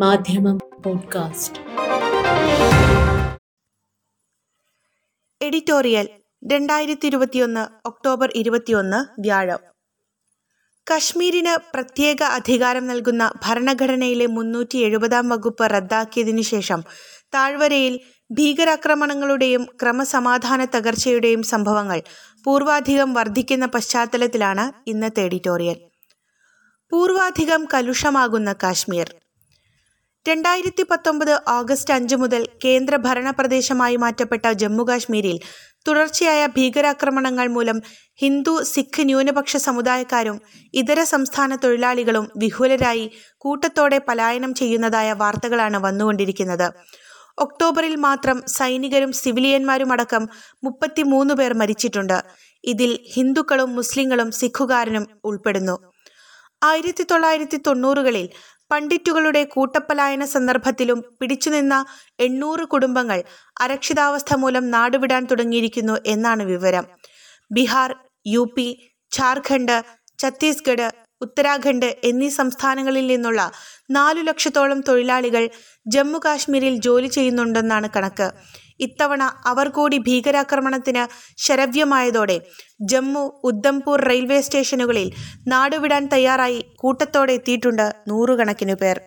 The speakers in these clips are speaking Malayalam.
മാധ്യമം പോഡ്കാസ്റ്റ്. എഡിറ്റോറിയൽ രണ്ടായിരത്തി ഇരുപത്തിയൊന്ന് ഒക്ടോബർ ഇരുപത്തിയൊന്ന് വ്യാഴം. കശ്മീരിന് പ്രത്യേക അധികാരം നൽകുന്ന ഭരണഘടനയിലെ മുന്നൂറ്റി എഴുപതാം വകുപ്പ് റദ്ദാക്കിയതിനു ശേഷം താഴ്വരയിൽ ഭീകരാക്രമണങ്ങളുടെയും ക്രമസമാധാന തകർച്ചയുടെയും സംഭവങ്ങൾ പൂർവാധികം വർദ്ധിക്കുന്ന പശ്ചാത്തലത്തിലാണ് ഇന്നത്തെ എഡിറ്റോറിയൽ. പൂർവാധികം കലുഷമാകുന്ന കാശ്മീർ. രണ്ടായിരത്തി പത്തൊമ്പത് ഓഗസ്റ്റ് അഞ്ച് മുതൽ കേന്ദ്ര ഭരണ പ്രദേശമായി മാറ്റപ്പെട്ട ജമ്മുകാശ്മീരിൽ തുടർച്ചയായ ഭീകരാക്രമണങ്ങൾ മൂലം ഹിന്ദു സിഖ് ന്യൂനപക്ഷ സമുദായക്കാരും ഇതര സംസ്ഥാന തൊഴിലാളികളും വിഹുലരായി കൂട്ടത്തോടെ പലായനം ചെയ്യുന്നതായ വാർത്തകളാണ് വന്നുകൊണ്ടിരിക്കുന്നത്. ഒക്ടോബറിൽ മാത്രം സൈനികരും സിവിലിയന്മാരും അടക്കം മുപ്പത്തിമൂന്ന് പേർ മരിച്ചിട്ടുണ്ട്. ഇതിൽ ഹിന്ദുക്കളും മുസ്ലിങ്ങളും സിഖുകാരനും ഉൾപ്പെടുന്നു. ആയിരത്തി തൊള്ളായിരത്തി തൊണ്ണൂറുകളിൽ പണ്ഡിറ്റുകളുടെ കൂട്ടപ്പലായന സന്ദർഭത്തിലും പിടിച്ചുനിന്ന എണ്ണൂറ് കുടുംബങ്ങൾ അരക്ഷിതാവസ്ഥ മൂലം നാടുവിടാൻ തുടങ്ങിയിരിക്കുന്നു എന്നാണ് വിവരം. ബീഹാർ യു പി ഝാർഖണ്ഡ് ഛത്തീസ്ഗഡ് ഉത്തരാഖണ്ഡ് എന്നീ സംസ്ഥാനങ്ങളിൽ നിന്നുള്ള നാലു ലക്ഷത്തോളം തൊഴിലാളികൾ ജമ്മു കാശ്മീരിൽ ജോലി ചെയ്യുന്നുണ്ടെന്നാണ് കണക്ക്. ഇത്തവണ അവർ കൂടി ഭീകരാക്രമണത്തിന് ശരവ്യമായതോടെ ജമ്മു ഉദ്ധംപൂർ റെയിൽവേ സ്റ്റേഷനുകളിൽ നാടുവിടാൻ തയ്യാറായി കൂട്ടത്തോടെ എത്തിയിട്ടുണ്ട് നൂറുകണക്കിനു പേർ.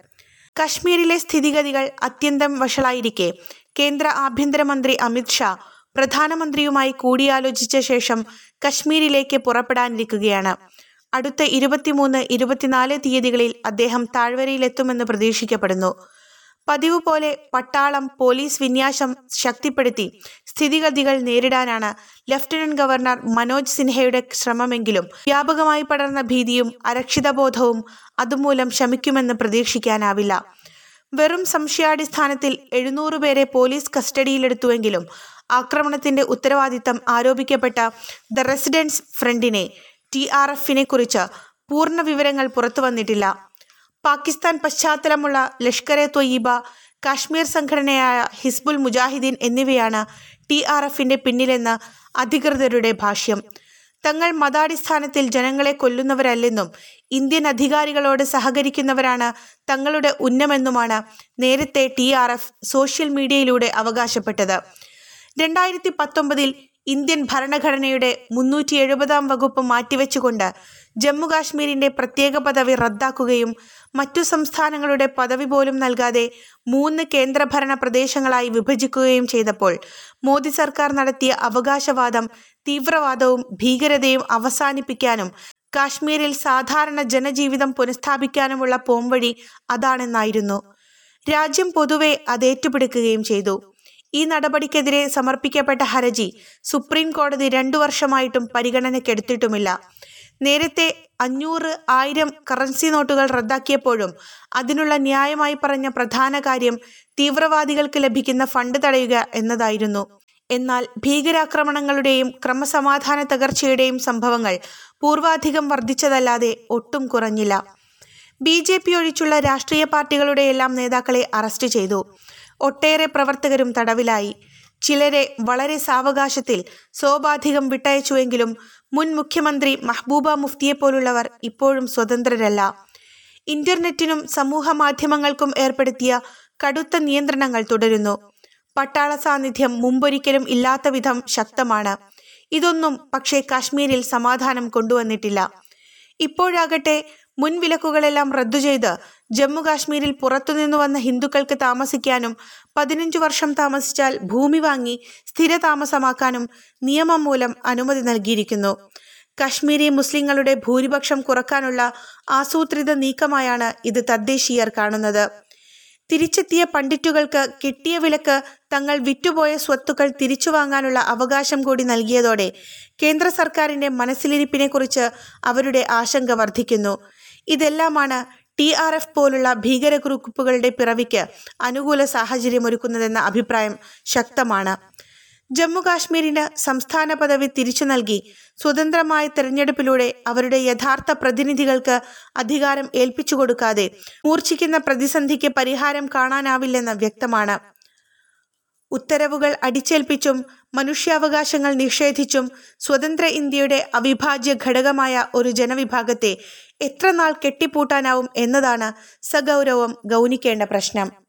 കശ്മീരിലെ സ്ഥിതിഗതികൾ അത്യന്തം വഷളായിരിക്കെ. കേന്ദ്ര ആഭ്യന്തരമന്ത്രി അമിത്ഷാ പ്രധാനമന്ത്രിയുമായി കൂടിയാലോചിച്ച ശേഷം കശ്മീരിലേക്ക് പുറപ്പെടാനിരിക്കുകയാണ്. അടുത്ത ഇരുപത്തിമൂന്ന് ഇരുപത്തിനാല് തീയതികളിൽ അദ്ദേഹം താഴ്വരയിലെത്തുമെന്ന് പ്രതീക്ഷിക്കപ്പെടുന്നു. പതിവ് പോലെ പട്ടാളം പോലീസ് വിന്യാസം ശക്തിപ്പെടുത്തി സ്ഥിതിഗതികൾ നേരിടാനാണ് ലഫ്റ്റനന്റ് ഗവർണർ മനോജ് സിൻഹയുടെ ശ്രമമെങ്കിലും വ്യാപകമായി പടർന്ന ഭീതിയും അരക്ഷിതബോധവും അതുമൂലം ശമിക്കുമെന്ന് പ്രതീക്ഷിക്കാനാവില്ല. വെറും സംശയാടിസ്ഥാനത്തിൽ എഴുന്നൂറ് പേരെ പോലീസ് കസ്റ്റഡിയിലെടുത്തുവെങ്കിലും ആക്രമണത്തിന്റെ ഉത്തരവാദിത്തം ആരോപിക്കപ്പെട്ട ദ റെസിഡൻസ് ഫ്രണ്ടിനെ ടി ആർ എഫിനെ കുറിച്ച് പൂർണ വിവരങ്ങൾ പുറത്തു വന്നിട്ടില്ല പാകിസ്ഥാൻ പശ്ചാത്തലമുള്ള ലഷ്കർ എ തൊയ്യബ കാശ്മീർ സംഘടനയായ ഹിസ്ബുൽ മുജാഹിദീൻ എന്നിവയാണ് ടി ആർ എഫിന്റെ പിന്നിലെന്ന് അധികൃതരുടെ ഭാഷ്യം. തങ്ങൾ മതാടിസ്ഥാനത്തിൽ ജനങ്ങളെ കൊല്ലുന്നവരല്ലെന്നും ഇന്ത്യൻ അധികാരികളോട് സഹകരിക്കുന്നവരാണ് തങ്ങളുടെ ഉന്നമെന്നുമാണ് നേരത്തെ ടി ആർ എഫ് സോഷ്യൽ മീഡിയയിലൂടെ അവകാശപ്പെട്ടത്. രണ്ടായിരത്തി പത്തൊമ്പതിൽ ഇന്ത്യൻ ഭരണഘടനയുടെ മുന്നൂറ്റി എഴുപതാം വകുപ്പ് മാറ്റിവെച്ചുകൊണ്ട് ജമ്മുകാശ്മീരിന്റെ പ്രത്യേക പദവി റദ്ദാക്കുകയും മറ്റു സംസ്ഥാനങ്ങളുടെ പദവി പോലും നൽകാതെ മൂന്ന് കേന്ദ്രഭരണ പ്രദേശങ്ങളായി വിഭജിക്കുകയും ചെയ്തപ്പോൾ മോദി സർക്കാർ നടത്തിയ അവകാശവാദം തീവ്രവാദവും ഭീകരതയും അവസാനിപ്പിക്കാനും കാശ്മീരിൽ സാധാരണ ജനജീവിതം പുനഃസ്ഥാപിക്കാനുമുള്ള പോംവഴി അതാണെന്നായിരുന്നു. രാജ്യം പൊതുവെ അതേറ്റുപിടിക്കുകയും ചെയ്തു. ഈ നടപടിക്കെതിരെ സമർപ്പിക്കപ്പെട്ട ഹർജി സുപ്രീം കോടതി രണ്ടു വർഷമായിട്ടും പരിഗണനയ്ക്കെടുത്തിട്ടുമില്ല. നേരത്തെ അഞ്ഞൂറ് ആയിരം കറൻസി നോട്ടുകൾ റദ്ദാക്കിയപ്പോഴും അതിനുള്ള ന്യായമായി പറഞ്ഞ പ്രധാന കാര്യം തീവ്രവാദികൾക്ക് ലഭിക്കുന്ന ഫണ്ട് തടയുക എന്നതായിരുന്നു. എന്നാൽ ഭീകരാക്രമണങ്ങളുടെയും ക്രമസമാധാന തകർച്ചയുടെയും സംഭവങ്ങൾ പൂർവാധികം വർദ്ധിച്ചതല്ലാതെ ഒട്ടും കുറഞ്ഞില്ല. ബി ജെ പി ഒഴിച്ചുള്ള രാഷ്ട്രീയ പാർട്ടികളുടെ എല്ലാം നേതാക്കളെ അറസ്റ്റ് ചെയ്തു. ഒട്ടേറെ പ്രവർത്തകരും തടവിലായി. ചിലരെ വളരെ സാവകാശത്തിൽ സോപാധികം വിട്ടയച്ചുവെങ്കിലും മുൻ മുഖ്യമന്ത്രി മഹ്ബൂബ മുഫ്തിയെപ്പോലുള്ളവർ ഇപ്പോഴും സ്വതന്ത്രരല്ല. ഇന്റർനെറ്റിനും സമൂഹ മാധ്യമങ്ങൾക്കും ഏർപ്പെടുത്തിയ കടുത്ത നിയന്ത്രണങ്ങൾ തുടരുന്നു. പട്ടാള സാന്നിധ്യം മുമ്പൊരിക്കലും ഇല്ലാത്ത വിധം ശക്തമാണ്. ഇതൊന്നും പക്ഷേ കാശ്മീരിൽ സമാധാനം കൊണ്ടുവന്നിട്ടില്ല. ഇപ്പോഴാകട്ടെ മുൻവിലക്കുകളെല്ലാം റദ്ദു ചെയ്ത് ജമ്മു കാശ്മീരിൽ പുറത്തുനിന്നു വന്ന ഹിന്ദുക്കൾക്ക് താമസിക്കാനും പതിനഞ്ചു വർഷം താമസിച്ചാൽ ഭൂമി വാങ്ങി സ്ഥിര താമസമാക്കാനും നിയമം മൂലം അനുമതി നൽകിയിരിക്കുന്നു. കശ്മീരി മുസ്ലിങ്ങളുടെ ഭൂരിപക്ഷം കുറക്കാനുള്ള ആസൂത്രിത നീക്കമായാണ് ഇത് തദ്ദേശീയർ കാണുന്നത്. തിരിച്ചെത്തിയ പണ്ഡിറ്റുകൾക്ക് കിട്ടിയ വിലക്ക് തങ്ങൾ വിറ്റുപോയ സ്വത്തുക്കൾ തിരിച്ചു വാങ്ങാനുള്ള അവകാശം കൂടി നൽകിയതോടെ കേന്ദ്ര സർക്കാരിന്റെ മനസ്സിലിരിപ്പിനെക്കുറിച്ച് അവരുടെ ആശങ്ക വർദ്ധിക്കുന്നു. ഇതെല്ലാമാണ് ടി ആർ എഫ് പോലുള്ള ഭീകര ഗ്രൂപ്പുകളുടെ പിറവിക്ക് അനുകൂല സാഹചര്യമൊരുക്കുന്നതെന്ന അഭിപ്രായം ശക്തമാണ്. ജമ്മു കാശ്മീരിന് സംസ്ഥാന പദവി തിരിച്ചു നൽകി സ്വതന്ത്രമായ തെരഞ്ഞെടുപ്പിലൂടെ അവരുടെ യഥാർത്ഥ പ്രതിനിധികൾക്ക് അധികാരം ഏൽപ്പിച്ചു കൊടുക്കാതെ മൂർച്ഛിക്കുന്ന പ്രതിസന്ധിക്ക് പരിഹാരം കാണാനാവില്ലെന്ന് വ്യക്തമാണ്. ഉത്തരവുകൾ അടിച്ചേൽപ്പിച്ചും മനുഷ്യാവകാശങ്ങൾ നിഷേധിച്ചും സ്വതന്ത്ര ഇന്ത്യയുടെ അവിഭാജ്യ ഘടകമായ ഒരു ജനവിഭാഗത്തെ എത്ര നാൾ കെട്ടിപ്പൂട്ടാനാവും എന്നതാണ് സഗൗരവം ഗൗനിക്കേണ്ട പ്രശ്നം.